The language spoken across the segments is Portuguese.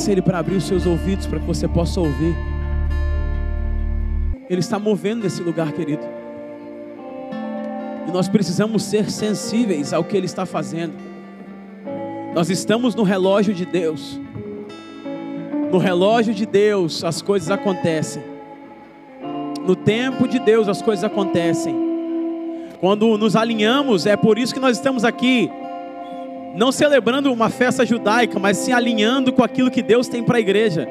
Peça Ele para abrir os seus ouvidos para que você possa ouvir. Ele está movendo nesse lugar, querido. E nós precisamos ser sensíveis ao que Ele está fazendo. Nós estamos no relógio de Deus. No relógio de Deus as coisas acontecem. No tempo de Deus as coisas acontecem. Quando nos alinhamos, é por isso que nós estamos aqui não celebrando uma festa judaica, mas se alinhando com aquilo que Deus tem para a igreja.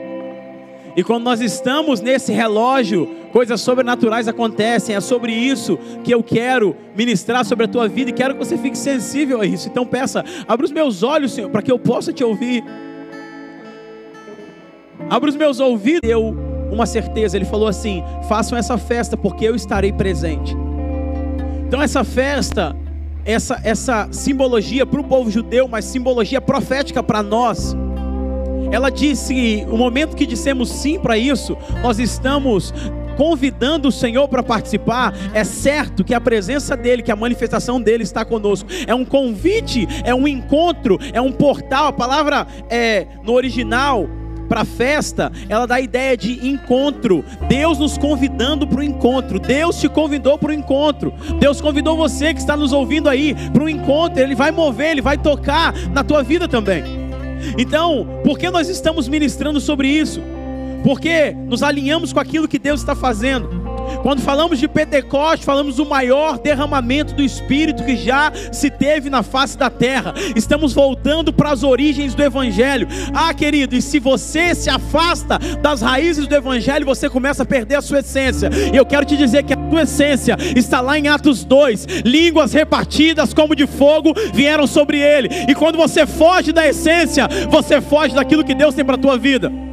E quando nós estamos nesse relógio, coisas sobrenaturais acontecem. É sobre isso que eu quero ministrar sobre a tua vida e quero que você fique sensível a isso. Então peça, abra os meus olhos, Senhor, para que eu possa te ouvir. Abra os meus ouvidos. Deu uma certeza. Ele falou assim: façam essa festa porque eu estarei presente. Então essa festa essa, essa simbologia para o povo judeu, mas simbologia profética para nós. Ela disse: o momento que dissemos sim para isso, nós estamos convidando o Senhor para participar, é certo que a presença dEle, que a manifestação dEle está conosco. É um convite, é um encontro, é um portal. A palavra é no original para a festa, ela dá a ideia de encontro. Deus nos convidando para o encontro. Deus te convidou para o encontro. Deus convidou você que está nos ouvindo aí para o encontro. Ele vai mover, ele vai tocar na tua vida também. Então, por que nós estamos ministrando sobre isso? Porque nos alinhamos com aquilo que Deus está fazendo. Quando falamos de Pentecoste, falamos do maior derramamento do Espírito que já se teve na face da terra. Estamos voltando para as origens do Evangelho. Ah, querido, e se você se afasta das raízes do Evangelho, você começa a perder a sua essência. E eu quero te dizer que a tua essência está lá em Atos 2. Línguas repartidas como de fogo vieram sobre ele. E quando você foge da essência, você foge daquilo que Deus tem para a tua vida.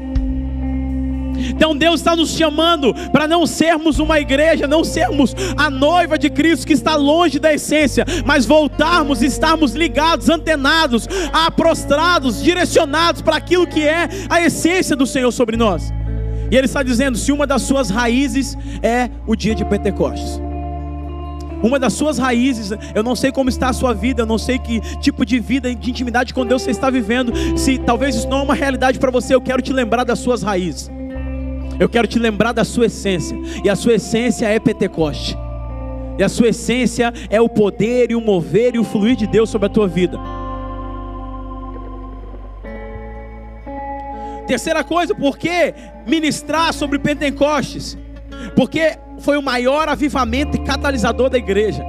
Então Deus está nos chamando para não sermos uma igreja, não sermos a noiva de Cristo que está longe da essência, mas voltarmos, estarmos ligados, antenados, prostrados, direcionados para aquilo que é a essência do Senhor sobre nós. E Ele está dizendo: se uma das suas raízes é o dia de Pentecostes. Uma das suas raízes, eu não sei como está a sua vida, eu não sei que tipo de vida, de intimidade com Deus você está vivendo. Se talvez isso não é uma realidade para você, eu quero te lembrar das suas raízes. Eu quero te lembrar da sua essência. E a sua essência é Pentecoste. E a sua essência é o poder e o mover e o fluir de Deus sobre a tua vida. Terceira coisa, por que ministrar sobre Pentecostes? Porque foi o maior avivamento e catalisador da igreja.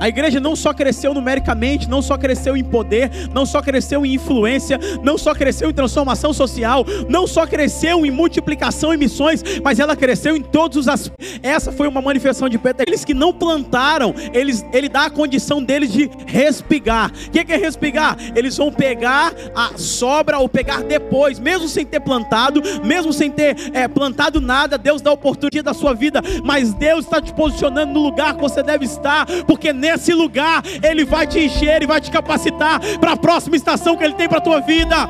A igreja não só cresceu numericamente, não só cresceu em poder, não só cresceu em influência, não só cresceu em transformação social, não só cresceu em multiplicação e missões, mas ela cresceu em todos os aspectos. Essa foi uma manifestação de Pedro. Eles que não plantaram, eles, ele dá a condição deles de respigar. O que é respigar? Eles vão pegar a sobra ou pegar depois, mesmo sem ter plantado, mesmo sem ter é, plantado nada, Deus dá a oportunidade da sua vida, mas Deus está te posicionando no lugar que você deve estar, porque nele nesse lugar, Ele vai te encher, Ele vai te capacitar para a próxima estação que Ele tem para a tua vida.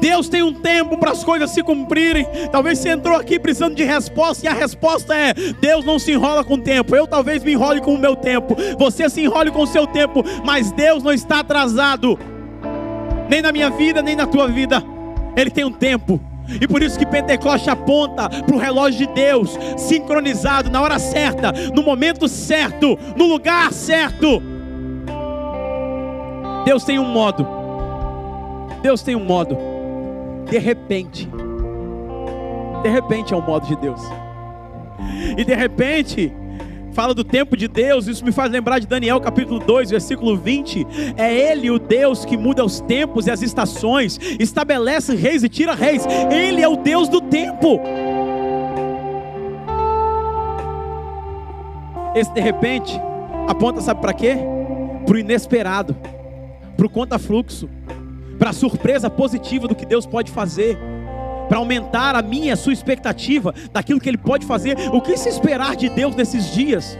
Deus tem um tempo para as coisas se cumprirem. Talvez você entrou aqui precisando de resposta, e a resposta é: Deus não se enrola com o tempo. Eu talvez me enrole com o meu tempo. Você se enrole com o seu tempo, mas Deus não está atrasado, nem na minha vida, nem na tua vida. Ele tem um tempo. E por isso que Pentecoste aponta para o relógio de Deus, sincronizado na hora certa, no momento certo, no lugar certo. Deus tem um modo. Deus tem um modo. De repente. De repente é o modo de Deus. E de repente, fala do tempo de Deus, isso me faz lembrar de Daniel capítulo 2, versículo 20. É Ele o Deus que muda os tempos e as estações, estabelece reis e tira reis. Ele é o Deus do tempo. Esse de repente aponta, sabe para quê? Para o inesperado, para o conta-fluxo, para a surpresa positiva do que Deus pode fazer para aumentar a minha, a sua expectativa daquilo que Ele pode fazer. O que se esperar de Deus nesses dias?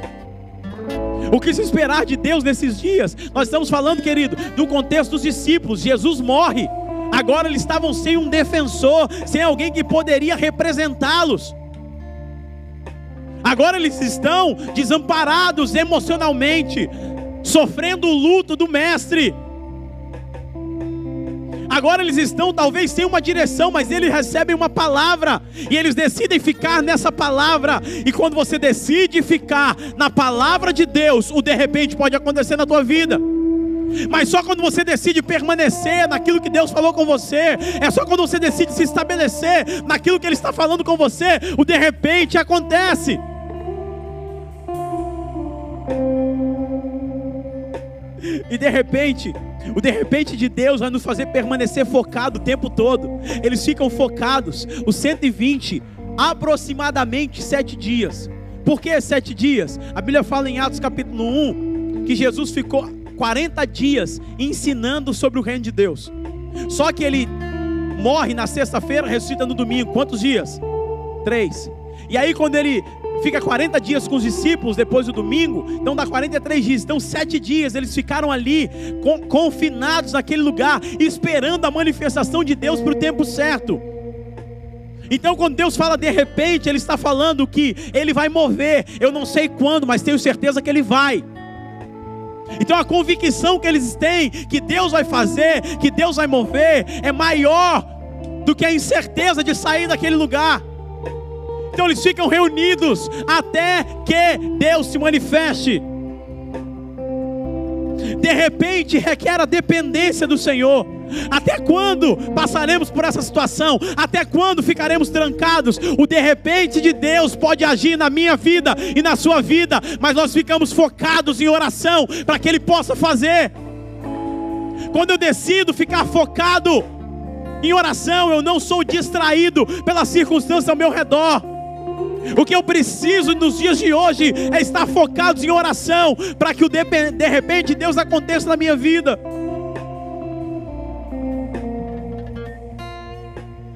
O que se esperar de Deus nesses dias? Nós estamos falando, querido, do contexto dos discípulos. Jesus morre. Agora eles estavam sem um defensor, sem alguém que poderia representá-los. Agora eles estão desamparados emocionalmente, sofrendo o luto do Mestre. Agora eles estão talvez sem uma direção, mas eles recebem uma palavra e eles decidem ficar nessa palavra. E quando você decide ficar na palavra de Deus, o de repente pode acontecer na tua vida. Mas só quando você decide permanecer naquilo que Deus falou com você, é só quando você decide se estabelecer naquilo que Ele está falando com você, o de repente acontece. E de repente, o de repente de Deus vai nos fazer permanecer focado o tempo todo. Eles ficam focados, os 120, aproximadamente sete dias. Por que sete dias? A Bíblia fala em Atos capítulo 1 que Jesus ficou 40 dias ensinando sobre o reino de Deus. Só que ele morre na sexta-feira, ressuscita no domingo. Quantos dias? Três. E aí, quando ele fica 40 dias com os discípulos depois do domingo, então dá 43 dias. Então, sete dias eles ficaram ali, confinados naquele lugar, esperando a manifestação de Deus para o tempo certo. Então, quando Deus fala de repente, Ele está falando que Ele vai mover. Eu não sei quando, mas tenho certeza que Ele vai. Então a convicção que eles têm que Deus vai fazer, que Deus vai mover, é maior do que a incerteza de sair daquele lugar. Então eles ficam reunidos até que Deus se manifeste. De repente requer a dependência do Senhor. Até quando passaremos por essa situação? Até quando ficaremos trancados? O de repente de Deus pode agir na minha vida e na sua vida, mas nós ficamos focados em oração para que Ele possa fazer. Quando eu decido ficar focado em oração, eu não sou distraído pelas circunstâncias ao meu redor. O que eu preciso nos dias de hoje é estar focados em oração para que o de, de repente Deus aconteça na minha vida.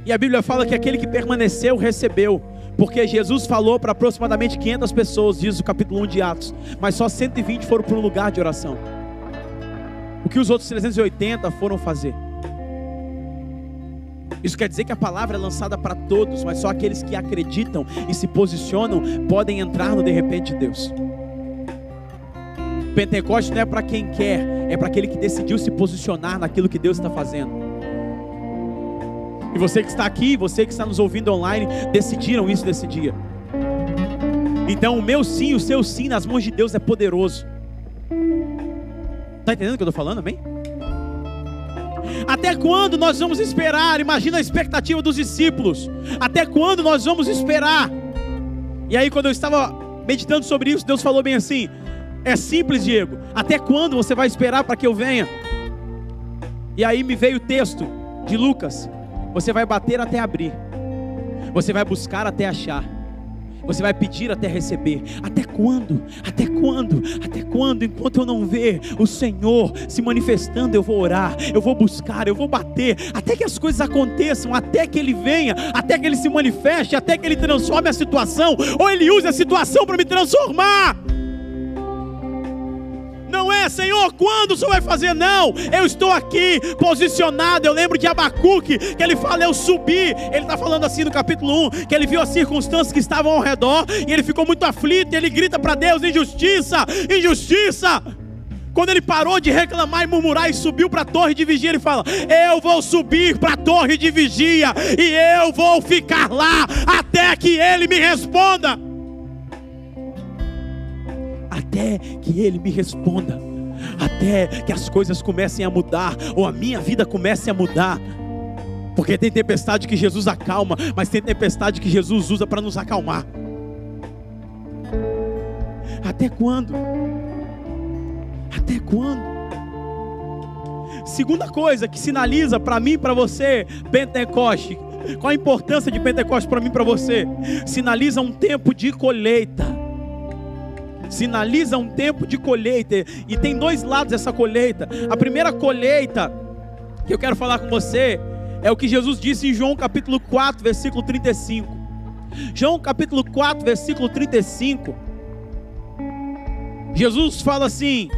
E a Bíblia fala que aquele que permaneceu recebeu, porque Jesus falou para aproximadamente 500 pessoas, diz o capítulo 1 de Atos, mas só 120 foram para um lugar de oração. O que os outros 380 foram fazer? Isso quer dizer que a palavra é lançada para todos, mas só aqueles que acreditam e se posicionam podem entrar no de repente de Deus. Pentecoste não é para quem quer, é para aquele que decidiu se posicionar naquilo que Deus está fazendo. E você que está aqui, você que está nos ouvindo online, decidiram isso nesse dia. Então, o meu sim, o seu sim nas mãos de Deus é poderoso. Está entendendo o que eu estou falando, amém? Até quando nós vamos esperar? Imagina a expectativa dos discípulos. Até quando nós vamos esperar? E aí, quando eu estava meditando sobre isso, Deus falou bem assim: É simples, Diego. Até quando você vai esperar para que eu venha? E aí me veio o texto de Lucas, você vai bater até abrir. Você vai buscar até achar. Você vai pedir até receber. Até quando? Até quando? Até quando? Enquanto eu não ver o Senhor se manifestando, eu vou orar, eu vou buscar, eu vou bater, até que as coisas aconteçam, até que Ele venha, até que Ele se manifeste, até que Ele transforme a situação, ou Ele use a situação para me transformar. É, Senhor, quando o Senhor vai fazer? Não, eu estou aqui posicionado. Eu lembro de Abacuque, que ele fala: Eu subi. Ele está falando assim no capítulo 1, que ele viu as circunstâncias que estavam ao redor e ele ficou muito aflito. E ele grita para Deus: Injustiça, injustiça. Quando ele parou de reclamar e murmurar e subiu para a torre de vigia, ele fala: Eu vou subir para a torre de vigia e eu vou ficar lá até que ele me responda até que Ele me responda, até que as coisas comecem a mudar, ou a minha vida comece a mudar. Porque tem tempestade que Jesus acalma, mas tem tempestade que Jesus usa para nos acalmar. Até quando? Até quando? Segunda coisa que sinaliza para mim e para você, Pentecoste. Qual a importância de Pentecoste para mim e para você? Sinaliza um tempo de colheita sinaliza um tempo de colheita. E tem dois lados dessa colheita. A primeira colheita que eu quero falar com você é o que Jesus disse em João capítulo 4, versículo 35. João capítulo 4, versículo 35. Jesus fala assim: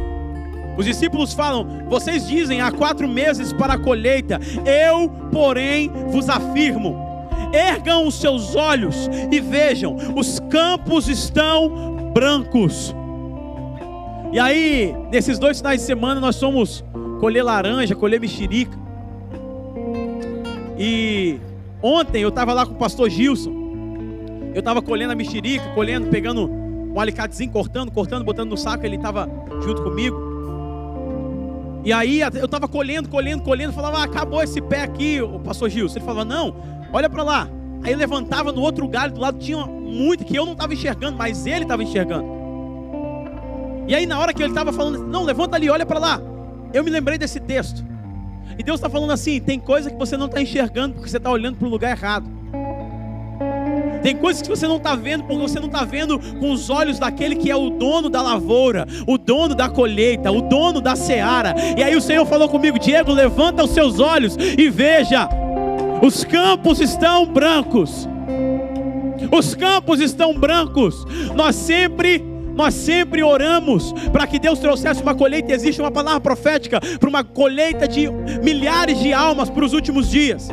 os discípulos falam: Vocês dizem há quatro meses para a colheita, eu, porém, vos afirmo. Ergam os seus olhos e vejam, os campos estão brancos. E aí, nesses dois finais de semana, nós fomos colher laranja, colher mexerica. E ontem eu estava lá com o pastor Gilson. Eu estava colhendo a mexerica, colhendo, pegando um alicatezinho, cortando, cortando, botando no saco. Ele estava junto comigo. E aí eu estava colhendo, colhendo, colhendo. Falava, ah, acabou esse pé aqui, o pastor Gilson. Ele falava, não, olha para lá. Aí levantava no outro galho do lado, tinha muito que eu não estava enxergando, mas ele estava enxergando. E aí na hora que ele estava falando, não, levanta ali, olha para lá. Eu me lembrei desse texto. E Deus está falando assim: tem coisa que você não está enxergando porque você está olhando para o lugar errado. Tem coisas que você não está vendo porque você não está vendo com os olhos daquele que é o dono da lavoura, o dono da colheita, o dono da seara. E aí o Senhor falou comigo: Diego, levanta os seus olhos e veja, os campos estão brancos. Os campos estão brancos. Nós sempre nós sempre oramos para que Deus trouxesse uma colheita. Existe uma palavra profética para uma colheita de milhares de almas para os últimos dias.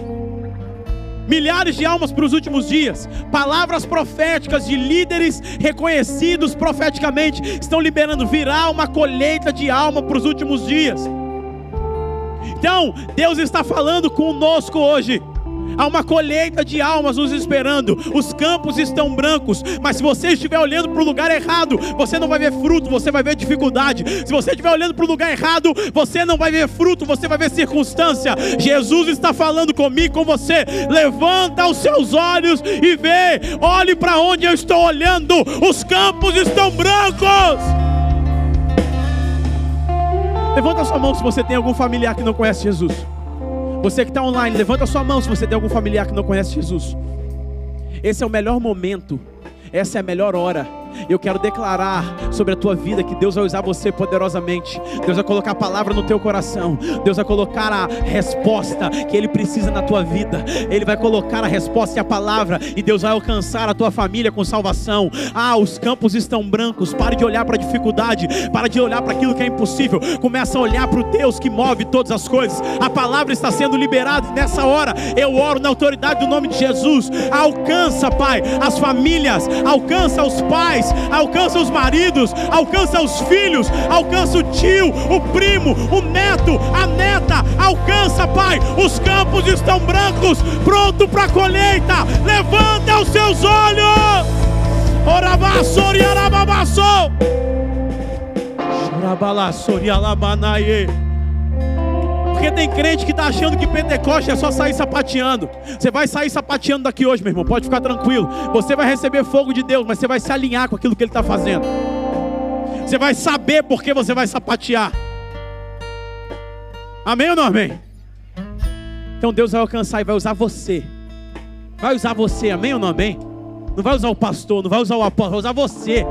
Milhares de almas para os últimos dias. Palavras proféticas de líderes reconhecidos profeticamente estão liberando. Virá uma colheita de alma para os últimos dias. Então, Deus está falando conosco hoje. Há uma colheita de almas nos esperando. Os campos estão brancos, mas se você estiver olhando para o lugar errado, você não vai ver fruto, você vai ver dificuldade. Se você estiver olhando para o lugar errado, você não vai ver fruto, você vai ver circunstância. Jesus está falando comigo, com você. Levanta os seus olhos e vê. Olhe para onde eu estou olhando. Os campos estão brancos. Levanta sua mão se você tem algum familiar que não conhece Jesus. Você que está online, levanta sua mão se você tem algum familiar que não conhece Jesus. Esse é o melhor momento, essa é a melhor hora eu quero declarar sobre a tua vida que Deus vai usar você poderosamente. Deus vai colocar a palavra no teu coração. Deus vai colocar a resposta que Ele precisa na tua vida. Ele vai colocar a resposta e a palavra. E Deus vai alcançar a tua família com salvação. Ah, os campos estão brancos. Pare de olhar para a dificuldade. Para de olhar para aquilo que é impossível. Começa a olhar para o Deus que move todas as coisas. A palavra está sendo liberada. Nessa hora eu oro na autoridade do nome de Jesus. Alcança, Pai, as famílias. Alcança os pais pais, alcança os maridos, alcança os filhos, alcança o tio, o primo, o neto, a neta, alcança, Pai. Os campos estão brancos, pronto para colheita. Levanta os seus olhos. Orabassoriarababassou. Chorabalassorialabanaie. Porque tem crente que está achando que Pentecoste é só sair sapateando. Você vai sair sapateando daqui hoje, meu irmão. Pode ficar tranquilo. Você vai receber fogo de Deus, mas você vai se alinhar com aquilo que Ele está fazendo. Você vai saber por que você vai sapatear. Amém ou não amém? Então Deus vai alcançar e vai usar você. Vai usar você, amém ou não amém? Não vai usar o pastor, não vai usar o apóstolo, vai usar você.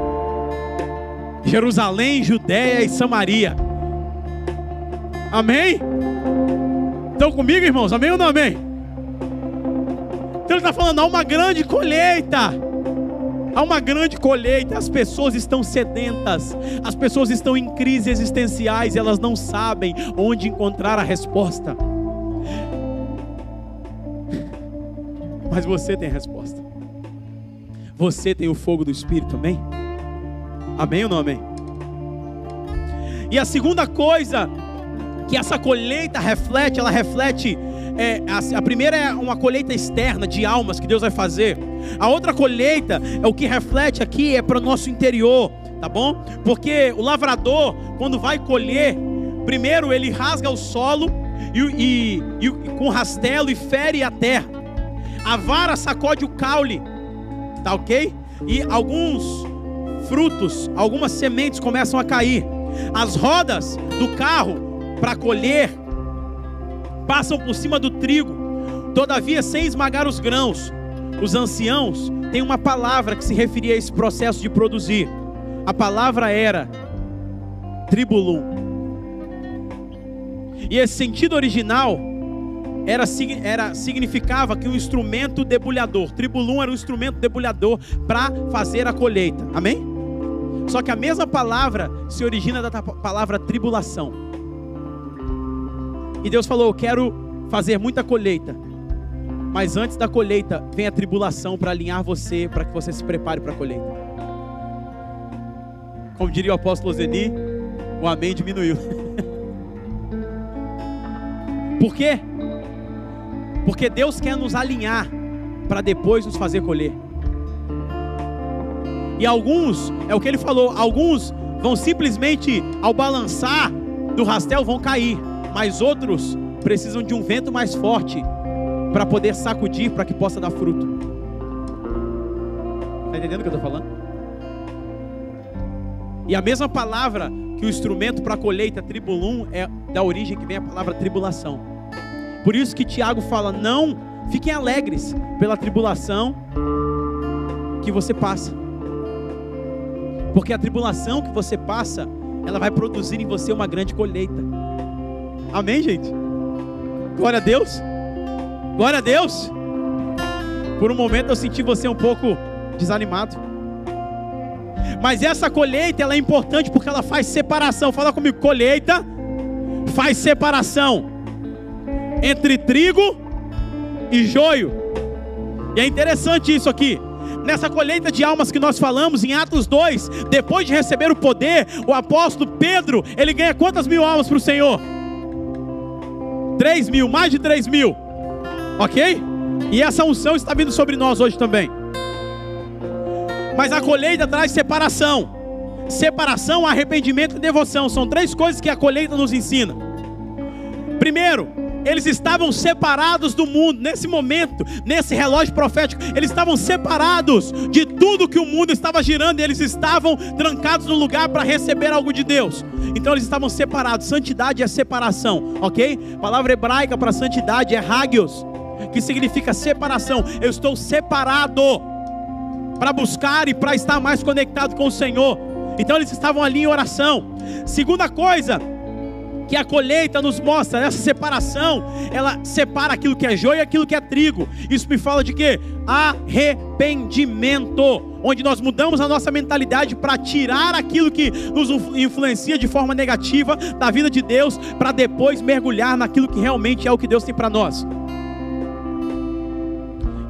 Jerusalém, Judéia e Samaria. Amém? Estão comigo, irmãos? Amém ou não amém? Então ele está falando, há uma grande colheita. Há uma grande colheita, as pessoas estão sedentas, as pessoas estão em crise existenciais, elas não sabem onde encontrar a resposta. Mas você tem a resposta. Você tem o fogo do Espírito, amém? Amém ou não amém? E a segunda coisa que essa colheita reflete, ela reflete. É, a, a primeira é uma colheita externa de almas que Deus vai fazer. A outra colheita é o que reflete aqui é para o nosso interior, tá bom? Porque o lavrador, quando vai colher, primeiro ele rasga o solo e, e, e com rastelo e fere a terra. A vara sacode o caule, tá ok? E alguns frutos, algumas sementes começam a cair. As rodas do carro para colher, passam por cima do trigo, todavia sem esmagar os grãos. Os anciãos têm uma palavra que se referia a esse processo de produzir. A palavra era tribulum. E esse sentido original era, era significava que um instrumento debulhador, tribulum era um instrumento debulhador para fazer a colheita. Amém? Só que a mesma palavra se origina da palavra tribulação. E Deus falou: Eu quero fazer muita colheita. Mas antes da colheita, vem a tribulação para alinhar você, para que você se prepare para a colheita. Como diria o apóstolo Zeni, o amém diminuiu. Por quê? Porque Deus quer nos alinhar para depois nos fazer colher. E alguns, é o que ele falou, alguns vão simplesmente ao balançar do rastel vão cair, mas outros precisam de um vento mais forte para poder sacudir para que possa dar fruto. Está entendendo o que eu estou falando? E a mesma palavra que o instrumento para a colheita tribulum é da origem que vem a palavra tribulação. Por isso que Tiago fala: não fiquem alegres pela tribulação que você passa. Porque a tribulação que você passa, ela vai produzir em você uma grande colheita. Amém, gente? Glória a Deus. Glória a Deus. Por um momento eu senti você um pouco desanimado. Mas essa colheita ela é importante porque ela faz separação. Fala comigo, colheita faz separação entre trigo e joio. E é interessante isso aqui. Nessa colheita de almas que nós falamos em Atos 2, depois de receber o poder, o apóstolo Pedro, ele ganha quantas mil almas para o Senhor? 3 mil, mais de 3 mil, ok? E essa unção está vindo sobre nós hoje também. Mas a colheita traz separação. Separação, arrependimento e devoção são três coisas que a colheita nos ensina. Primeiro, eles estavam separados do mundo, nesse momento, nesse relógio profético, eles estavam separados de tudo que o mundo estava girando, e eles estavam trancados no lugar para receber algo de Deus. Então eles estavam separados. Santidade é separação, ok? A palavra hebraica para santidade é hagios, que significa separação. Eu estou separado para buscar e para estar mais conectado com o Senhor. Então eles estavam ali em oração. Segunda coisa, que a colheita nos mostra, essa separação, ela separa aquilo que é joio e aquilo que é trigo. Isso me fala de quê? Arrependimento, onde nós mudamos a nossa mentalidade para tirar aquilo que nos influencia de forma negativa da vida de Deus, para depois mergulhar naquilo que realmente é o que Deus tem para nós.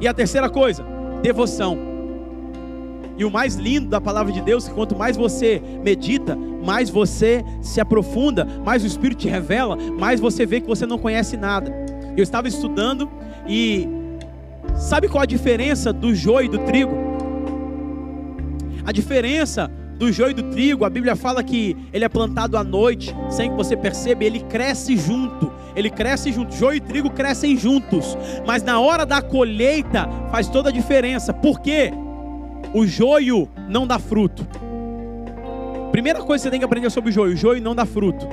E a terceira coisa, devoção. E o mais lindo da palavra de Deus que quanto mais você medita, mais você se aprofunda, mais o Espírito te revela, mais você vê que você não conhece nada. Eu estava estudando e sabe qual a diferença do joio e do trigo? A diferença do joio e do trigo, a Bíblia fala que ele é plantado à noite, sem que você perceba, ele cresce junto. Ele cresce junto, joio e trigo crescem juntos, mas na hora da colheita faz toda a diferença. Por quê? O joio não dá fruto. Primeira coisa que você tem que aprender sobre o joio: o joio não dá fruto,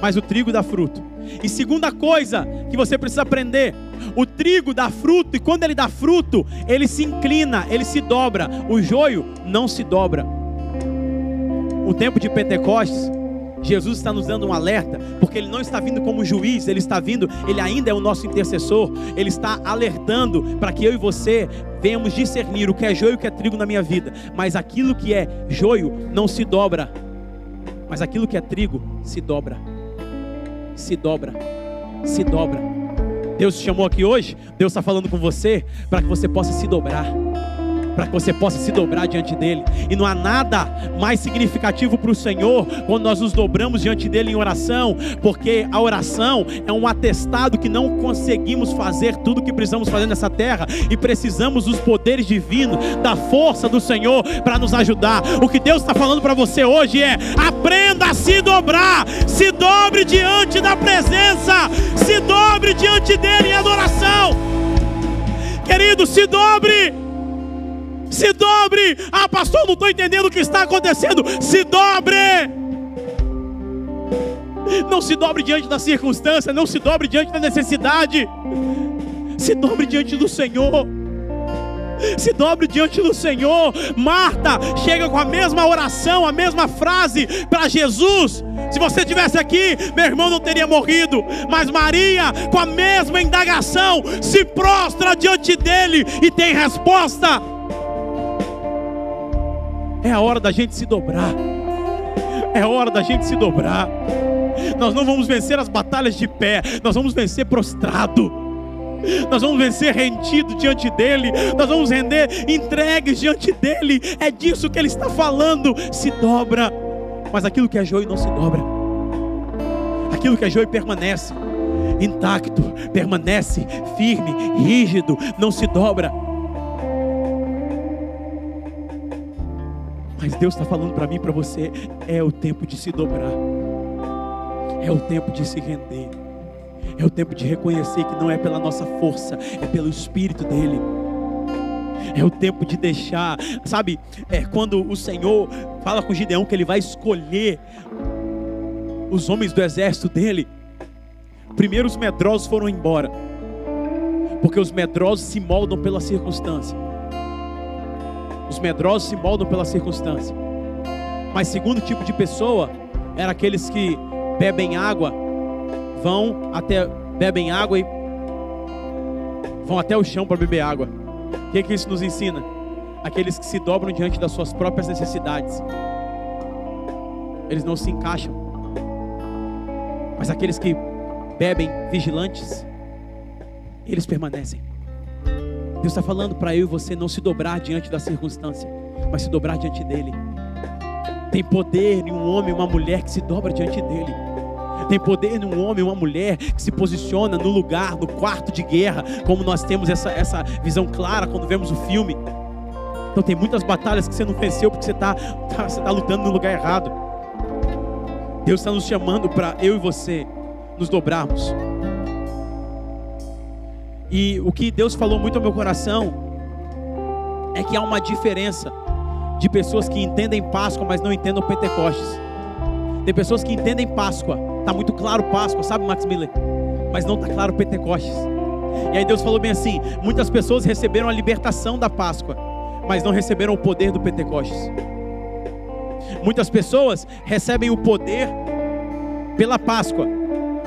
mas o trigo dá fruto. E segunda coisa que você precisa aprender: o trigo dá fruto, e quando ele dá fruto, ele se inclina, ele se dobra. O joio não se dobra. O tempo de Pentecostes, Jesus está nos dando um alerta, porque Ele não está vindo como juiz, Ele está vindo, Ele ainda é o nosso intercessor, Ele está alertando para que eu e você venhamos discernir o que é joio e o que é trigo na minha vida, mas aquilo que é joio não se dobra, mas aquilo que é trigo se dobra, se dobra, se dobra. Deus te chamou aqui hoje, Deus está falando com você para que você possa se dobrar para que você possa se dobrar diante dele. E não há nada mais significativo para o Senhor quando nós nos dobramos diante dele em oração, porque a oração é um atestado que não conseguimos fazer tudo o que precisamos fazer nessa terra e precisamos dos poderes divinos, da força do Senhor para nos ajudar. O que Deus está falando para você hoje é: aprenda a se dobrar, se dobre diante da presença, se dobre diante dele em adoração. Querido, se dobre se dobre. Ah, pastor, não estou entendendo o que está acontecendo. Se dobre. Não se dobre diante da circunstância, não se dobre diante da necessidade. Se dobre diante do Senhor. Se dobre diante do Senhor. Marta chega com a mesma oração, a mesma frase para Jesus. Se você tivesse aqui, meu irmão não teria morrido. Mas Maria, com a mesma indagação, se prostra diante dele e tem resposta. É a hora da gente se dobrar. É a hora da gente se dobrar. Nós não vamos vencer as batalhas de pé, nós vamos vencer prostrado. Nós vamos vencer rendido diante dele, nós vamos render entregues diante dele. É disso que ele está falando. Se dobra, mas aquilo que é joio não se dobra. Aquilo que é joio permanece. intacto, permanece firme, rígido, não se dobra. Mas Deus está falando para mim, para você, é o tempo de se dobrar, é o tempo de se render, é o tempo de reconhecer que não é pela nossa força, é pelo Espírito dele. É o tempo de deixar, sabe? É quando o Senhor fala com Gideão que ele vai escolher os homens do exército dele. Primeiro os medrosos foram embora, porque os medrosos se moldam pela circunstância. Os medrosos se moldam pela circunstância. Mas segundo tipo de pessoa era aqueles que bebem água, vão até bebem água e vão até o chão para beber água. O que, que isso nos ensina? Aqueles que se dobram diante das suas próprias necessidades. Eles não se encaixam. Mas aqueles que bebem vigilantes, eles permanecem. Deus está falando para eu e você não se dobrar diante da circunstância, mas se dobrar diante dele. Tem poder em um homem e uma mulher que se dobra diante dele. Tem poder num homem uma mulher que se posiciona no lugar, no quarto de guerra, como nós temos essa, essa visão clara quando vemos o filme. Então tem muitas batalhas que você não venceu porque você está tá, você tá lutando no lugar errado. Deus está nos chamando para eu e você nos dobrarmos. E o que Deus falou muito ao meu coração é que há uma diferença de pessoas que entendem Páscoa, mas não entendem Pentecostes. Tem pessoas que entendem Páscoa, tá muito claro Páscoa, sabe, Max Miller? Mas não tá claro Pentecostes. E aí Deus falou bem assim: muitas pessoas receberam a libertação da Páscoa, mas não receberam o poder do Pentecostes. Muitas pessoas recebem o poder pela Páscoa,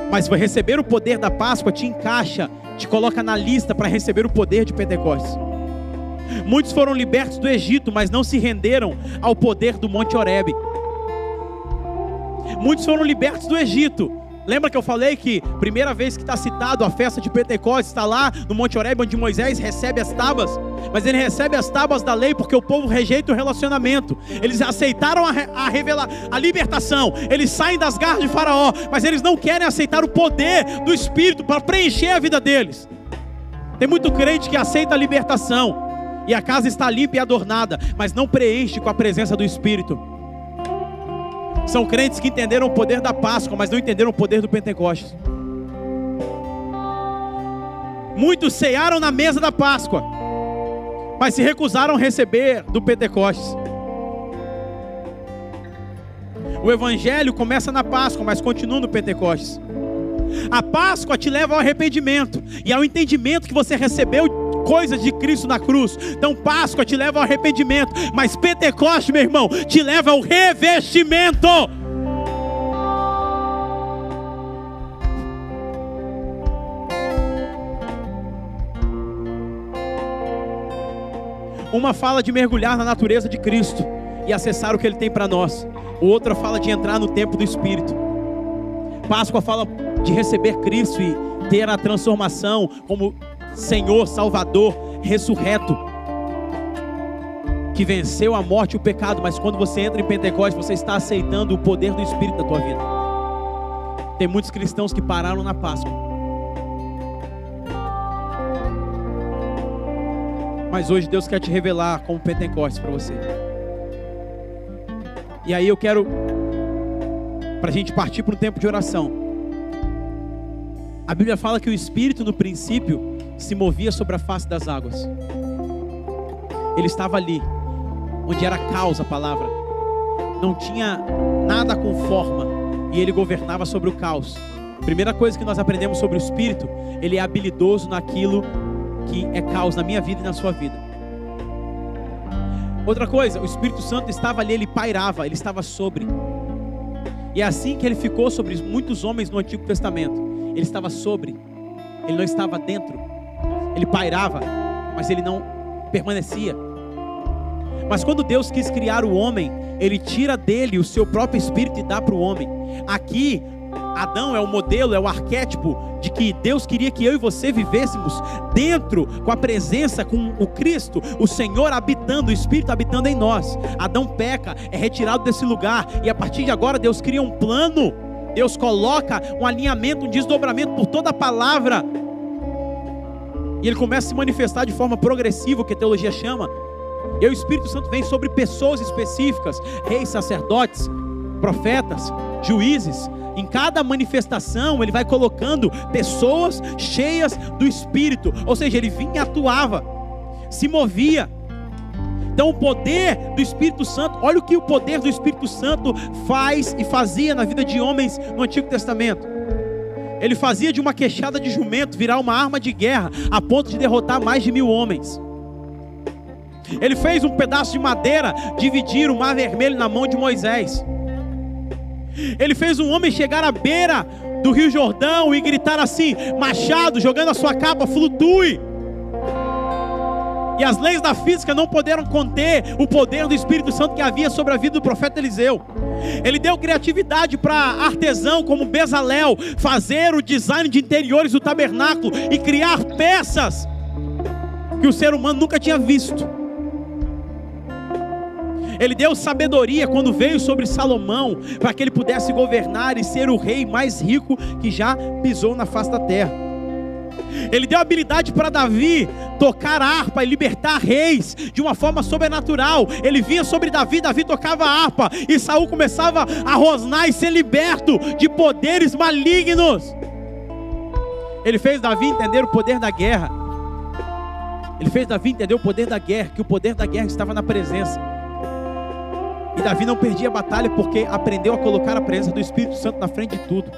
mas receber o poder da Páscoa te encaixa, te coloca na lista para receber o poder de Pentecostes. Muitos foram libertos do Egito, mas não se renderam ao poder do Monte Horebe. Muitos foram libertos do Egito, Lembra que eu falei que primeira vez que está citado a festa de Pentecostes está lá no Monte Horebe, onde Moisés recebe as tábuas, mas ele recebe as tábuas da lei porque o povo rejeita o relacionamento. Eles aceitaram a, a revelar a libertação, eles saem das garras de Faraó, mas eles não querem aceitar o poder do Espírito para preencher a vida deles. Tem muito crente que aceita a libertação e a casa está limpa e adornada, mas não preenche com a presença do Espírito. São crentes que entenderam o poder da Páscoa, mas não entenderam o poder do Pentecostes. Muitos cearam na mesa da Páscoa, mas se recusaram a receber do Pentecostes. O Evangelho começa na Páscoa, mas continua no Pentecostes. A Páscoa te leva ao arrependimento e ao entendimento que você recebeu coisas de Cristo na cruz. Então, Páscoa te leva ao arrependimento, mas Pentecoste, meu irmão, te leva ao revestimento. Uma fala de mergulhar na natureza de Cristo e acessar o que Ele tem para nós. Outra fala de entrar no tempo do Espírito. Páscoa fala de receber Cristo e ter a transformação como Senhor, Salvador, ressurreto, que venceu a morte e o pecado, mas quando você entra em Pentecostes, você está aceitando o poder do Espírito na tua vida. Tem muitos cristãos que pararam na Páscoa. Mas hoje Deus quer te revelar como Pentecostes para você. E aí eu quero, para a gente partir para um tempo de oração. A Bíblia fala que o Espírito no princípio se movia sobre a face das águas. Ele estava ali, onde era causa a palavra. Não tinha nada com forma e ele governava sobre o caos. Primeira coisa que nós aprendemos sobre o Espírito, ele é habilidoso naquilo que é caos na minha vida e na sua vida. Outra coisa, o Espírito Santo estava ali, ele pairava, ele estava sobre. E é assim que ele ficou sobre muitos homens no Antigo Testamento. Ele estava sobre, ele não estava dentro ele pairava, mas ele não permanecia. Mas quando Deus quis criar o homem, ele tira dele o seu próprio espírito e dá para o homem. Aqui, Adão é o modelo, é o arquétipo de que Deus queria que eu e você vivêssemos dentro, com a presença, com o Cristo, o Senhor habitando, o Espírito habitando em nós. Adão peca, é retirado desse lugar, e a partir de agora Deus cria um plano Deus coloca um alinhamento, um desdobramento por toda a palavra. E ele começa a se manifestar de forma progressiva, que a teologia chama. E o Espírito Santo vem sobre pessoas específicas, reis, sacerdotes, profetas, juízes. Em cada manifestação, ele vai colocando pessoas cheias do Espírito. Ou seja, ele vinha e atuava, se movia. Então, o poder do Espírito Santo, olha o que o poder do Espírito Santo faz e fazia na vida de homens no Antigo Testamento. Ele fazia de uma queixada de jumento virar uma arma de guerra, a ponto de derrotar mais de mil homens. Ele fez um pedaço de madeira dividir o mar vermelho na mão de Moisés. Ele fez um homem chegar à beira do Rio Jordão e gritar assim: Machado, jogando a sua capa, flutue e as leis da física não puderam conter o poder do Espírito Santo que havia sobre a vida do profeta Eliseu. Ele deu criatividade para artesão como Bezalel fazer o design de interiores do tabernáculo e criar peças que o ser humano nunca tinha visto. Ele deu sabedoria quando veio sobre Salomão, para que ele pudesse governar e ser o rei mais rico que já pisou na face da terra. Ele deu habilidade para Davi tocar harpa e libertar reis de uma forma sobrenatural. Ele vinha sobre Davi, Davi tocava harpa e Saul começava a rosnar e ser liberto de poderes malignos. Ele fez Davi entender o poder da guerra. Ele fez Davi entender o poder da guerra, que o poder da guerra estava na presença. E Davi não perdia a batalha porque aprendeu a colocar a presença do Espírito Santo na frente de tudo.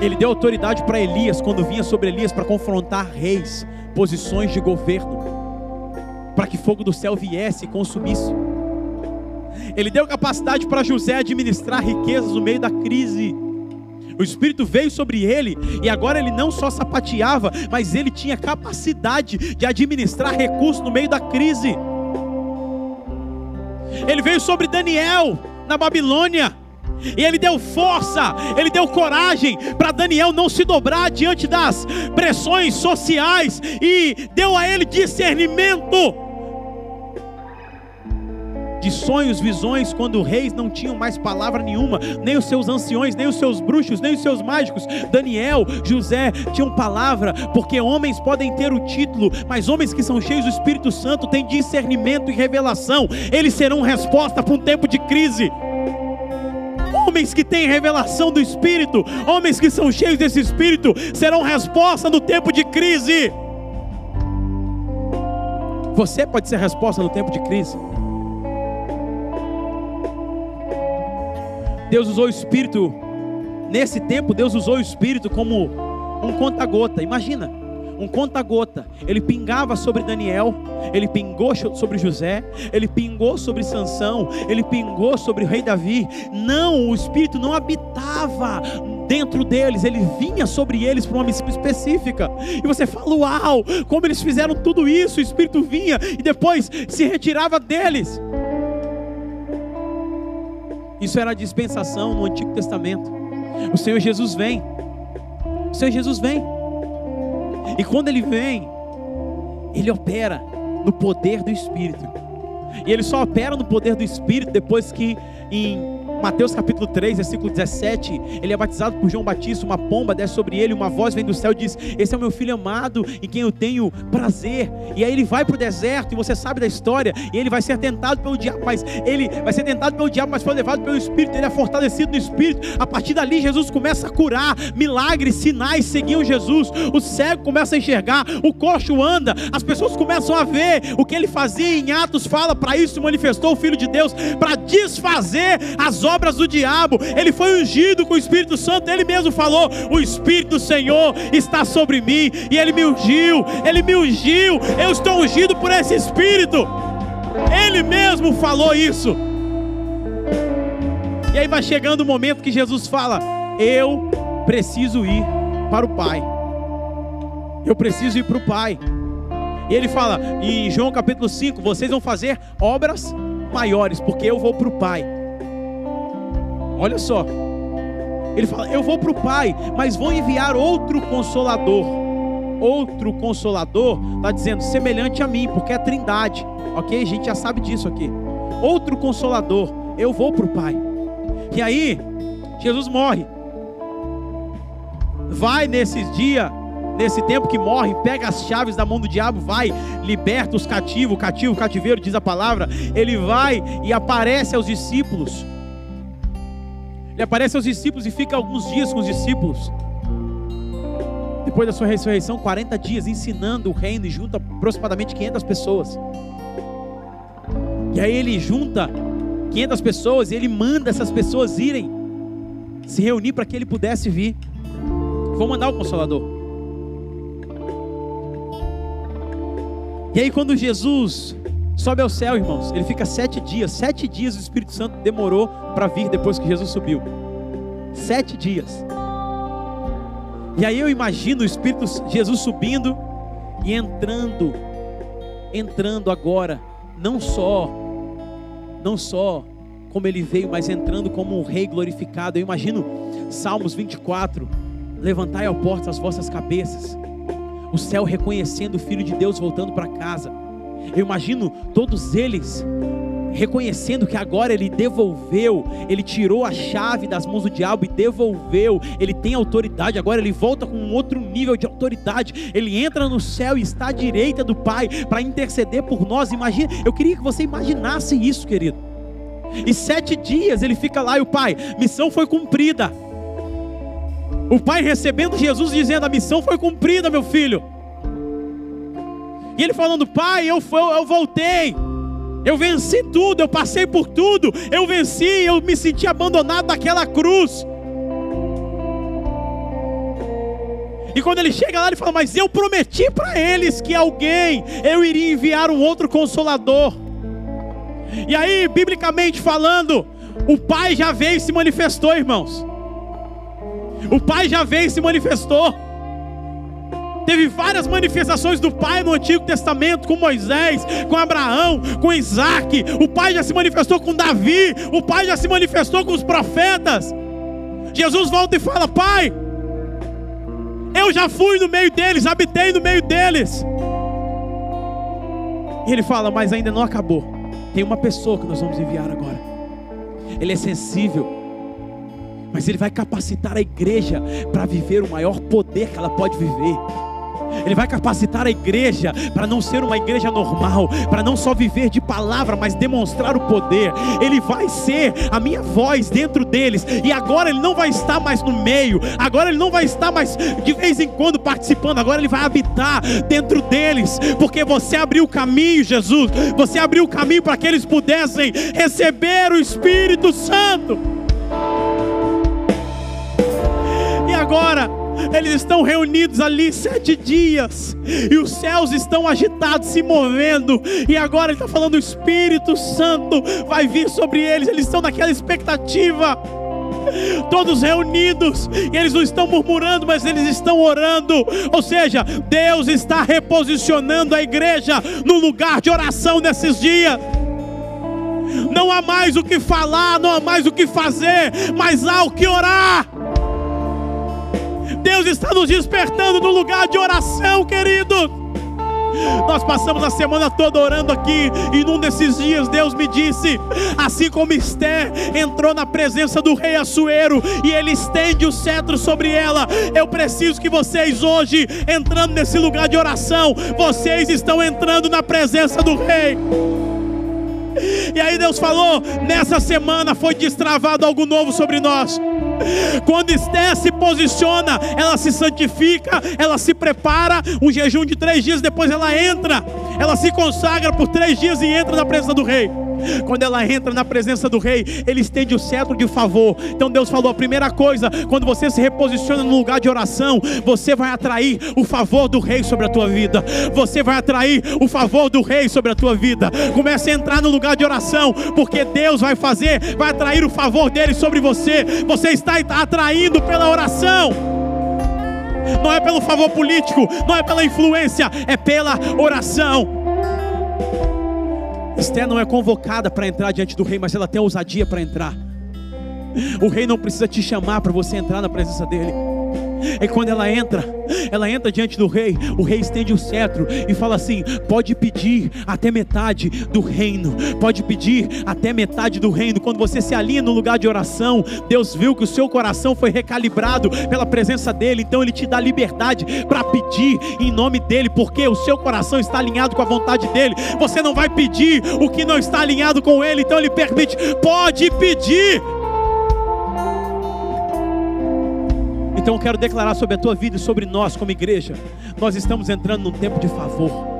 Ele deu autoridade para Elias quando vinha sobre Elias para confrontar reis, posições de governo, para que fogo do céu viesse e consumisse. Ele deu capacidade para José administrar riquezas no meio da crise. O Espírito veio sobre ele e agora ele não só sapateava, mas ele tinha capacidade de administrar recursos no meio da crise. Ele veio sobre Daniel na Babilônia e ele deu força, ele deu coragem para Daniel não se dobrar diante das pressões sociais e deu a ele discernimento de sonhos, visões, quando reis não tinham mais palavra nenhuma, nem os seus anciões, nem os seus bruxos, nem os seus mágicos. Daniel, José tinham palavra, porque homens podem ter o título, mas homens que são cheios do Espírito Santo têm discernimento e revelação. Eles serão resposta para um tempo de crise homens que têm revelação do Espírito, homens que são cheios desse Espírito, serão resposta no tempo de crise. Você pode ser resposta no tempo de crise. Deus usou o Espírito, nesse tempo, Deus usou o Espírito como um conta-gota. Imagina um conta-gota. Ele pingava sobre Daniel, ele pingou sobre José, ele pingou sobre Sansão, ele pingou sobre o rei Davi. Não, o Espírito não habitava dentro deles, ele vinha sobre eles para uma missão específica. E você fala: Uau, como eles fizeram tudo isso! O Espírito vinha e depois se retirava deles. Isso era a dispensação no Antigo Testamento. O Senhor Jesus vem. O Senhor Jesus vem. E quando ele vem, ele opera no poder do Espírito. E ele só opera no poder do Espírito depois que em Mateus capítulo 3, versículo 17, ele é batizado por João Batista, uma pomba desce sobre ele, uma voz vem do céu e diz: Esse é o meu filho amado, em quem eu tenho prazer. E aí ele vai para o deserto, e você sabe da história, e ele vai ser tentado pelo diabo, mas ele vai ser tentado pelo diabo, mas foi levado pelo Espírito, ele é fortalecido no Espírito. A partir dali, Jesus começa a curar, milagres, sinais seguiam Jesus, o cego começa a enxergar, o coxo anda, as pessoas começam a ver o que ele fazia em Atos, fala, para isso manifestou o Filho de Deus, para desfazer as obras do diabo. Ele foi ungido com o Espírito Santo. Ele mesmo falou: O Espírito do Senhor está sobre mim. E ele me ungiu. Ele me ungiu. Eu estou ungido por esse Espírito. Ele mesmo falou isso. E aí vai chegando o momento que Jesus fala: Eu preciso ir para o Pai. Eu preciso ir para o Pai. E ele fala em João capítulo 5: Vocês vão fazer obras maiores, porque eu vou para o Pai. Olha só. Ele fala: Eu vou para o Pai, mas vou enviar outro consolador. Outro consolador, está dizendo, semelhante a mim, porque é trindade. Ok? A gente já sabe disso aqui. Outro consolador. eu vou para o Pai. E aí, Jesus morre. Vai nesses dias, nesse tempo que morre, pega as chaves da mão do diabo, vai, liberta os cativos, cativo, cativeiro, diz a palavra. Ele vai e aparece aos discípulos. Ele aparece aos discípulos e fica alguns dias com os discípulos. Depois da sua ressurreição, 40 dias ensinando o reino e junta aproximadamente 500 pessoas. E aí ele junta 500 pessoas e ele manda essas pessoas irem se reunir para que ele pudesse vir. Vou mandar o consolador. E aí quando Jesus sobe ao céu, irmãos, ele fica sete dias. Sete dias o Espírito Santo demorou para vir depois que Jesus subiu. Sete dias. E aí eu imagino o Espírito Jesus subindo e entrando, entrando agora, não só não só como ele veio, mas entrando como um rei glorificado. Eu imagino Salmos 24: Levantai ao portas as vossas cabeças, o céu reconhecendo o Filho de Deus voltando para casa. Eu imagino todos eles reconhecendo que agora ele devolveu, ele tirou a chave das mãos do diabo e devolveu, ele tem autoridade, agora ele volta com um outro nível de autoridade, ele entra no céu e está à direita do Pai para interceder por nós. Imagina, eu queria que você imaginasse isso, querido. E sete dias ele fica lá e o Pai, missão foi cumprida. O Pai recebendo Jesus dizendo: a missão foi cumprida, meu filho. E ele falando: Pai, eu, eu voltei. Eu venci tudo, eu passei por tudo, eu venci, eu me senti abandonado naquela cruz. E quando ele chega lá, ele fala: Mas eu prometi para eles que alguém, eu iria enviar um outro consolador. E aí, biblicamente falando, o Pai já veio e se manifestou, irmãos. O Pai já veio e se manifestou. Teve várias manifestações do Pai no Antigo Testamento, com Moisés, com Abraão, com Isaac. O Pai já se manifestou com Davi. O Pai já se manifestou com os profetas. Jesus volta e fala: Pai, eu já fui no meio deles, habitei no meio deles. E ele fala: Mas ainda não acabou. Tem uma pessoa que nós vamos enviar agora. Ele é sensível, mas ele vai capacitar a igreja para viver o maior poder que ela pode viver. Ele vai capacitar a igreja para não ser uma igreja normal, para não só viver de palavra, mas demonstrar o poder. Ele vai ser a minha voz dentro deles. E agora ele não vai estar mais no meio, agora ele não vai estar mais de vez em quando participando, agora ele vai habitar dentro deles, porque você abriu o caminho, Jesus. Você abriu o caminho para que eles pudessem receber o Espírito Santo. E agora, eles estão reunidos ali sete dias, e os céus estão agitados, se movendo, e agora ele está falando: o Espírito Santo vai vir sobre eles, eles estão naquela expectativa todos reunidos, e eles não estão murmurando, mas eles estão orando. Ou seja, Deus está reposicionando a igreja no lugar de oração nesses dias. Não há mais o que falar, não há mais o que fazer, mas há o que orar. Deus está nos despertando no lugar de oração, querido. Nós passamos a semana toda orando aqui, e num desses dias Deus me disse: assim como Esther entrou na presença do rei Assuero e ele estende o cetro sobre ela, eu preciso que vocês hoje, entrando nesse lugar de oração, vocês estão entrando na presença do rei. E aí Deus falou: nessa semana foi destravado algo novo sobre nós. Quando Esther se posiciona, ela se santifica, ela se prepara. Um jejum de três dias, depois ela entra, ela se consagra por três dias e entra na presença do rei. Quando ela entra na presença do rei, ele estende o cetro de favor. Então Deus falou: a primeira coisa, quando você se reposiciona no lugar de oração, você vai atrair o favor do rei sobre a tua vida. Você vai atrair o favor do rei sobre a tua vida. Comece a entrar no lugar de oração, porque Deus vai fazer, vai atrair o favor dele sobre você. Você está atraindo pela oração. Não é pelo favor político, não é pela influência, é pela oração. Esther não é convocada para entrar diante do rei, mas ela tem ousadia para entrar. O rei não precisa te chamar para você entrar na presença dele. E quando ela entra, ela entra diante do rei, o rei estende o cetro e fala assim: pode pedir até metade do reino, pode pedir até metade do reino. Quando você se alinha no lugar de oração, Deus viu que o seu coração foi recalibrado pela presença dEle, então Ele te dá liberdade para pedir em nome dEle, porque o seu coração está alinhado com a vontade dEle. Você não vai pedir o que não está alinhado com Ele, então Ele permite, pode pedir. Então eu quero declarar sobre a tua vida e sobre nós como igreja. Nós estamos entrando num tempo de favor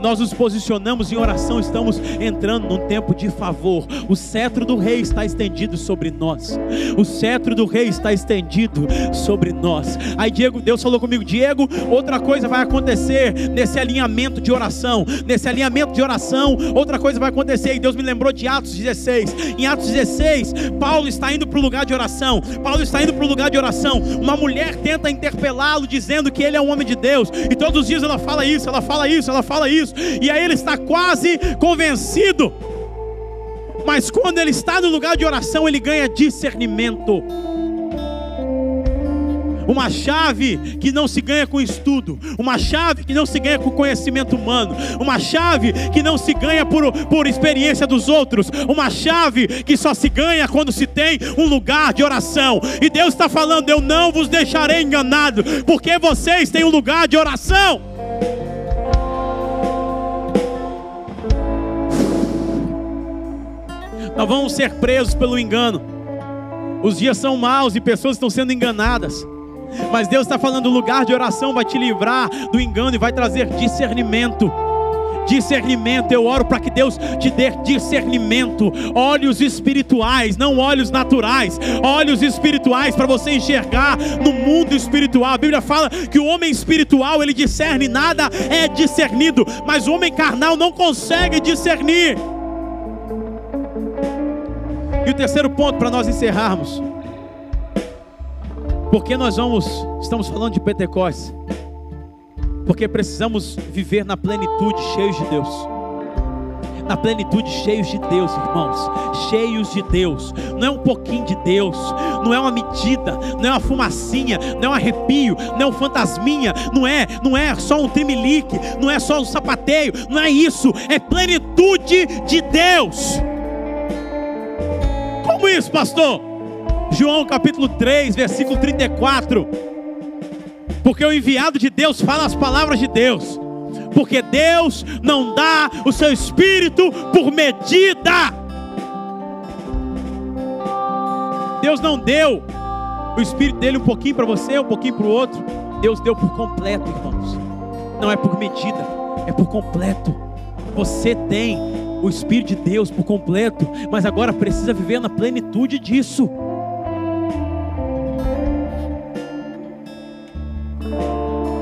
nós nos posicionamos em oração, estamos entrando num tempo de favor. O cetro do rei está estendido sobre nós. O cetro do rei está estendido sobre nós. Aí Diego, Deus falou comigo, Diego, outra coisa vai acontecer nesse alinhamento de oração. Nesse alinhamento de oração, outra coisa vai acontecer. E Deus me lembrou de Atos 16. Em Atos 16, Paulo está indo para o lugar de oração. Paulo está indo para o lugar de oração. Uma mulher tenta interpelá-lo dizendo que ele é um homem de Deus. E todos os dias ela fala isso, ela fala isso, ela fala isso, e aí ele está quase convencido. Mas quando ele está no lugar de oração, ele ganha discernimento. Uma chave que não se ganha com estudo, uma chave que não se ganha com conhecimento humano, uma chave que não se ganha por, por experiência dos outros, uma chave que só se ganha quando se tem um lugar de oração. E Deus está falando: Eu não vos deixarei enganado, porque vocês têm um lugar de oração. Nós vamos ser presos pelo engano. Os dias são maus e pessoas estão sendo enganadas. Mas Deus está falando: o lugar de oração vai te livrar do engano e vai trazer discernimento. Discernimento, eu oro para que Deus te dê discernimento, olhos espirituais, não olhos naturais, olhos espirituais para você enxergar no mundo espiritual. A Bíblia fala que o homem espiritual ele discerne, nada é discernido, mas o homem carnal não consegue discernir. E o terceiro ponto para nós encerrarmos. Porque nós vamos, estamos falando de Pentecostes. Porque precisamos viver na plenitude, cheios de Deus. Na plenitude, cheios de Deus, irmãos. Cheios de Deus. Não é um pouquinho de Deus. Não é uma medida. Não é uma fumacinha. Não é um arrepio. Não é um fantasminha. Não é, não é só um trimelique. Não é só um sapateio. Não é isso. É plenitude de Deus. Como isso, pastor? João capítulo 3, versículo 34. Porque o enviado de Deus fala as palavras de Deus. Porque Deus não dá o seu espírito por medida. Deus não deu o espírito dele um pouquinho para você, um pouquinho para o outro. Deus deu por completo, irmãos. Não é por medida, é por completo. Você tem o Espírito de Deus por completo, mas agora precisa viver na plenitude disso.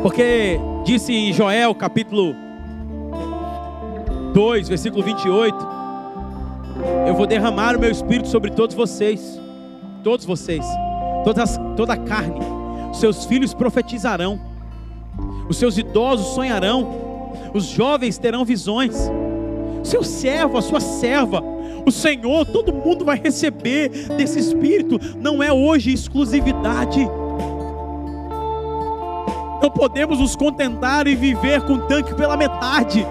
Porque disse em Joel capítulo 2, versículo 28, eu vou derramar o meu espírito sobre todos vocês, todos vocês, todas, toda a carne, seus filhos profetizarão, os seus idosos sonharão, os jovens terão visões, seu servo, a sua serva, o Senhor, todo mundo vai receber desse Espírito, não é hoje exclusividade. Não podemos nos contentar e viver com o tanque pela metade.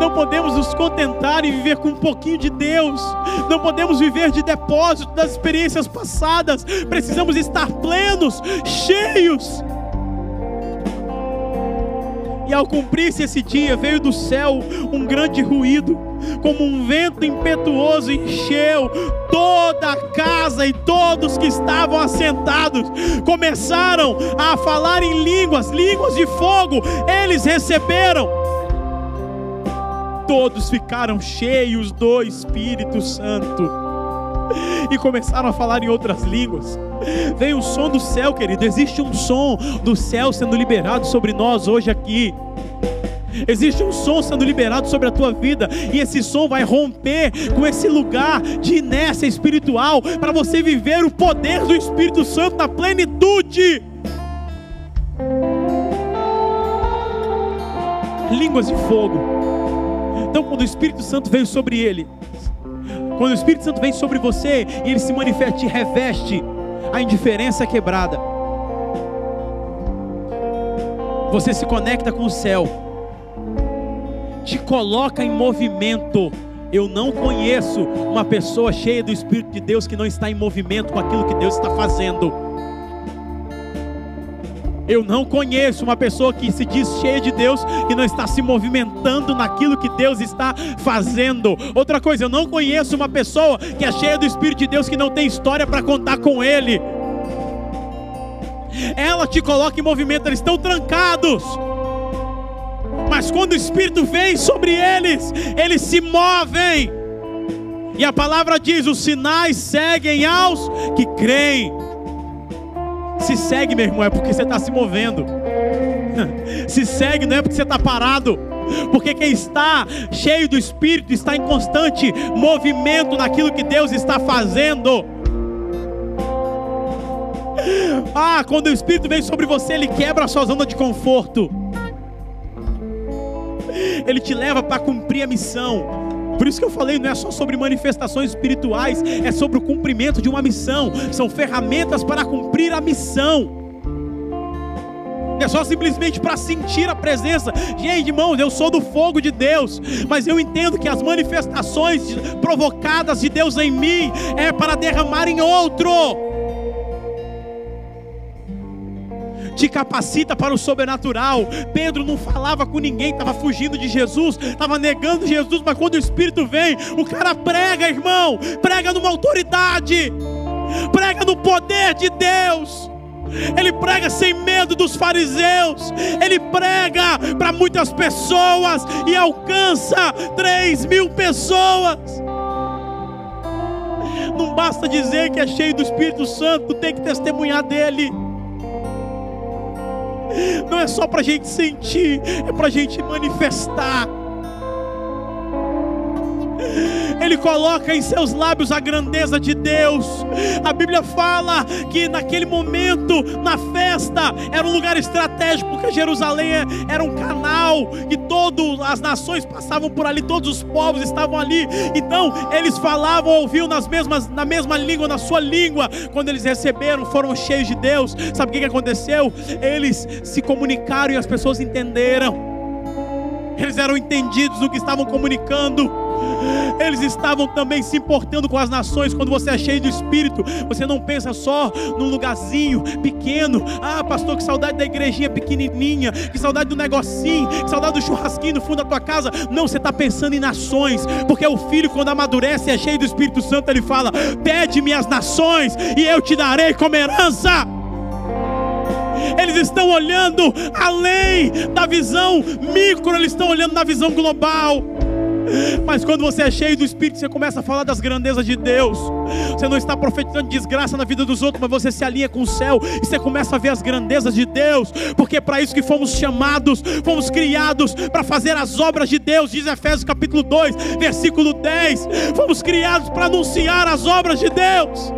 Não podemos nos contentar e viver com um pouquinho de Deus. Não podemos viver de depósito das experiências passadas. Precisamos estar plenos, cheios. E ao cumprir-se esse dia, veio do céu um grande ruído, como um vento impetuoso encheu toda a casa e todos que estavam assentados começaram a falar em línguas, línguas de fogo, eles receberam. Todos ficaram cheios do Espírito Santo e começaram a falar em outras línguas. Veio o som do céu, querido. Existe um som do céu sendo liberado sobre nós hoje aqui. Existe um som sendo liberado sobre a tua vida, e esse som vai romper com esse lugar de inércia espiritual, para você viver o poder do Espírito Santo na plenitude. Línguas de fogo. Então, quando o Espírito Santo veio sobre ele, quando o Espírito Santo vem sobre você e ele se manifesta, te reveste, a indiferença é quebrada. Você se conecta com o céu, te coloca em movimento. Eu não conheço uma pessoa cheia do Espírito de Deus que não está em movimento com aquilo que Deus está fazendo. Eu não conheço uma pessoa que se diz cheia de Deus e não está se movimentando naquilo que Deus está fazendo. Outra coisa, eu não conheço uma pessoa que é cheia do Espírito de Deus que não tem história para contar com Ele. Ela te coloca em movimento, eles estão trancados. Mas quando o Espírito vem sobre eles, eles se movem. E a palavra diz: os sinais seguem aos que creem. Se segue, meu irmão, é porque você está se movendo. Se segue, não é porque você está parado. Porque quem está cheio do Espírito está em constante movimento naquilo que Deus está fazendo. Ah, quando o Espírito vem sobre você, ele quebra a sua zona de conforto. Ele te leva para cumprir a missão. Por isso que eu falei, não é só sobre manifestações espirituais, é sobre o cumprimento de uma missão. São ferramentas para cumprir a missão. É só simplesmente para sentir a presença. Gente, irmãos, eu sou do fogo de Deus, mas eu entendo que as manifestações provocadas de Deus em mim é para derramar em outro. Te capacita para o sobrenatural. Pedro não falava com ninguém, estava fugindo de Jesus, estava negando Jesus, mas quando o Espírito vem, o cara prega, irmão, prega numa autoridade, prega no poder de Deus. Ele prega sem medo dos fariseus, ele prega para muitas pessoas e alcança 3 mil pessoas. Não basta dizer que é cheio do Espírito Santo, tem que testemunhar dele não é só para a gente sentir, é para a gente manifestar. Ele coloca em seus lábios a grandeza de Deus. A Bíblia fala que naquele momento, na festa, era um lugar estratégico, porque Jerusalém era um canal e todas as nações passavam por ali, todos os povos estavam ali. Então, eles falavam, ouviam nas mesmas, na mesma língua, na sua língua. Quando eles receberam, foram cheios de Deus. Sabe o que aconteceu? Eles se comunicaram e as pessoas entenderam. Eles eram entendidos no que estavam comunicando. Eles estavam também se importando com as nações. Quando você é cheio do Espírito, você não pensa só num lugarzinho pequeno. Ah, pastor, que saudade da igrejinha pequenininha, que saudade do negocinho, que saudade do churrasquinho no fundo da tua casa. Não, você está pensando em nações, porque o filho, quando amadurece e é cheio do Espírito Santo, ele fala: Pede-me as nações e eu te darei como herança eles estão olhando além da visão micro, eles estão olhando na visão global. Mas quando você é cheio do Espírito, você começa a falar das grandezas de Deus. Você não está profetizando desgraça na vida dos outros, mas você se alinha com o céu e você começa a ver as grandezas de Deus, porque é para isso que fomos chamados, fomos criados para fazer as obras de Deus, diz Efésios capítulo 2, versículo 10. Fomos criados para anunciar as obras de Deus.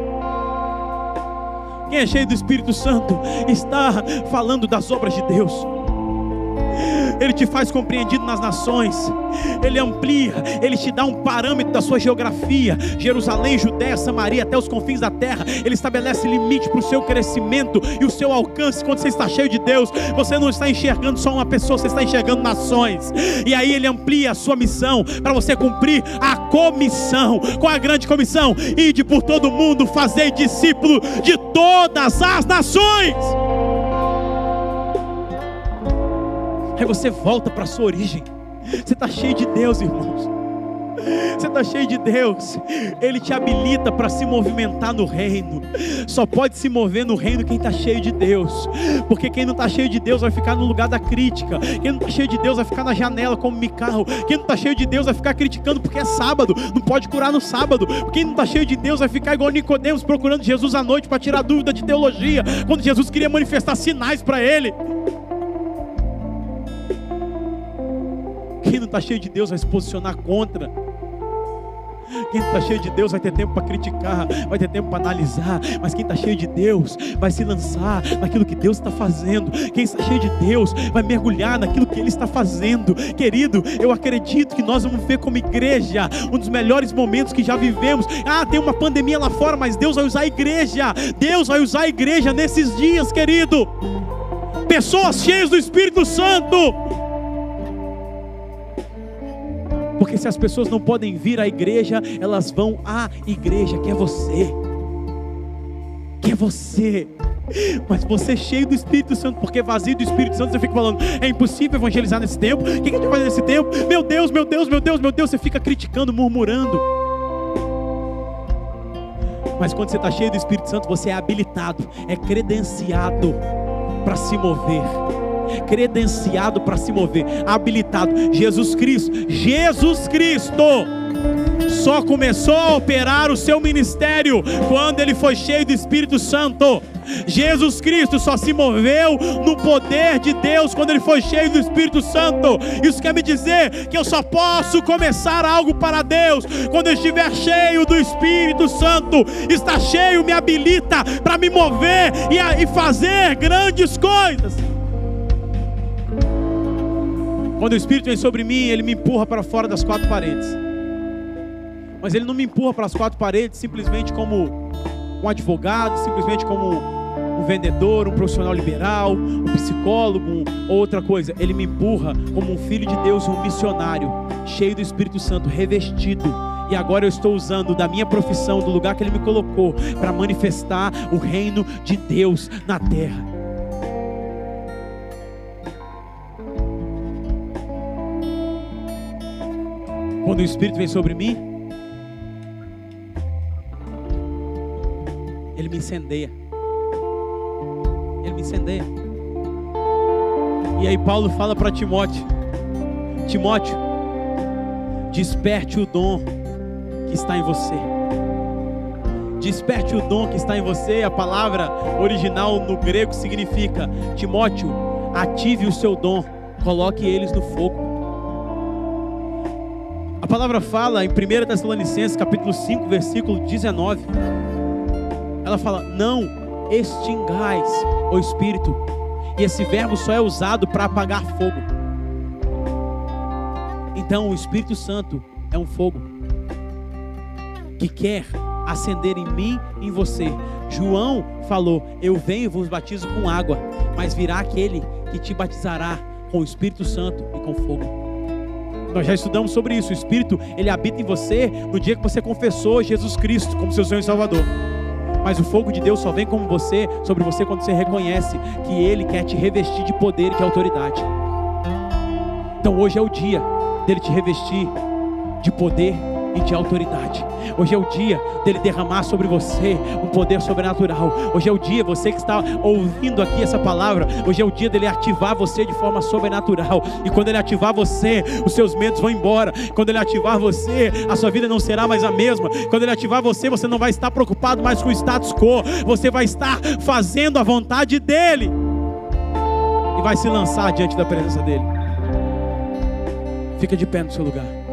Quem é cheio do Espírito Santo está falando das obras de Deus. Ele te faz compreendido nas nações, Ele amplia, Ele te dá um parâmetro da sua geografia, Jerusalém, Judéia, Samaria, até os confins da terra, Ele estabelece limite para o seu crescimento e o seu alcance. Quando você está cheio de Deus, você não está enxergando só uma pessoa, você está enxergando nações, e aí Ele amplia a sua missão para você cumprir a comissão. Qual a grande comissão? Ide por todo mundo, fazer discípulo de todas as nações. Aí você volta para a sua origem. Você está cheio de Deus, irmãos. Você está cheio de Deus, Ele te habilita para se movimentar no reino. Só pode se mover no reino quem está cheio de Deus, porque quem não está cheio de Deus vai ficar no lugar da crítica. Quem não está cheio de Deus vai ficar na janela como Micarro. Quem não está cheio de Deus vai ficar criticando porque é sábado, não pode curar no sábado. Quem não está cheio de Deus vai ficar igual Nicodemos procurando Jesus à noite para tirar dúvida de teologia, quando Jesus queria manifestar sinais para ele. Quem não está cheio de Deus vai se posicionar contra. Quem está cheio de Deus vai ter tempo para criticar, vai ter tempo para analisar, mas quem está cheio de Deus vai se lançar naquilo que Deus está fazendo. Quem está cheio de Deus vai mergulhar naquilo que Ele está fazendo. Querido, eu acredito que nós vamos ver como igreja um dos melhores momentos que já vivemos. Ah, tem uma pandemia lá fora, mas Deus vai usar a igreja. Deus vai usar a igreja nesses dias, querido. Pessoas cheias do Espírito Santo. Porque se as pessoas não podem vir à igreja, elas vão à igreja, que é você. Que é você. Mas você é cheio do Espírito Santo, porque vazio do Espírito Santo, você fica falando, é impossível evangelizar nesse tempo. O que a gente vai fazer nesse tempo? Meu Deus, meu Deus, meu Deus, meu Deus. Você fica criticando, murmurando. Mas quando você está cheio do Espírito Santo, você é habilitado, é credenciado para se mover credenciado para se mover, habilitado. Jesus Cristo, Jesus Cristo só começou a operar o seu ministério quando ele foi cheio do Espírito Santo. Jesus Cristo só se moveu no poder de Deus quando ele foi cheio do Espírito Santo. Isso quer me dizer que eu só posso começar algo para Deus quando eu estiver cheio do Espírito Santo. Está cheio me habilita para me mover e, fazer grandes coisas. Quando o Espírito vem sobre mim, ele me empurra para fora das quatro paredes. Mas ele não me empurra para as quatro paredes simplesmente como um advogado, simplesmente como um vendedor, um profissional liberal, um psicólogo, um, outra coisa. Ele me empurra como um filho de Deus, um missionário, cheio do Espírito Santo, revestido. E agora eu estou usando da minha profissão, do lugar que Ele me colocou, para manifestar o reino de Deus na terra. Quando o Espírito vem sobre mim, ele me incendeia. Ele me incendeia. E aí Paulo fala para Timóteo: Timóteo, desperte o dom que está em você. Desperte o dom que está em você. A palavra original no grego significa: Timóteo, ative o seu dom, coloque eles no fogo. A palavra fala em 1 Tessalonicenses capítulo 5, versículo 19. Ela fala: "Não extingais o espírito". E esse verbo só é usado para apagar fogo. Então, o Espírito Santo é um fogo que quer acender em mim e em você. João falou: Eu venho e vos batizo com água, mas virá aquele que te batizará com o Espírito Santo e com fogo. Nós já estudamos sobre isso. O Espírito, ele habita em você no dia que você confessou Jesus Cristo como seu Senhor e Salvador. Mas o fogo de Deus só vem como você, sobre você quando você reconhece que ele quer te revestir de poder e de autoridade. Então hoje é o dia dele te revestir de poder e de autoridade. Hoje é o dia dele derramar sobre você um poder sobrenatural. Hoje é o dia, você que está ouvindo aqui essa palavra, hoje é o dia dele ativar você de forma sobrenatural. E quando ele ativar você, os seus medos vão embora. Quando ele ativar você, a sua vida não será mais a mesma. Quando ele ativar você, você não vai estar preocupado mais com o status quo. Você vai estar fazendo a vontade dele. E vai se lançar diante da presença dele. Fica de pé no seu lugar.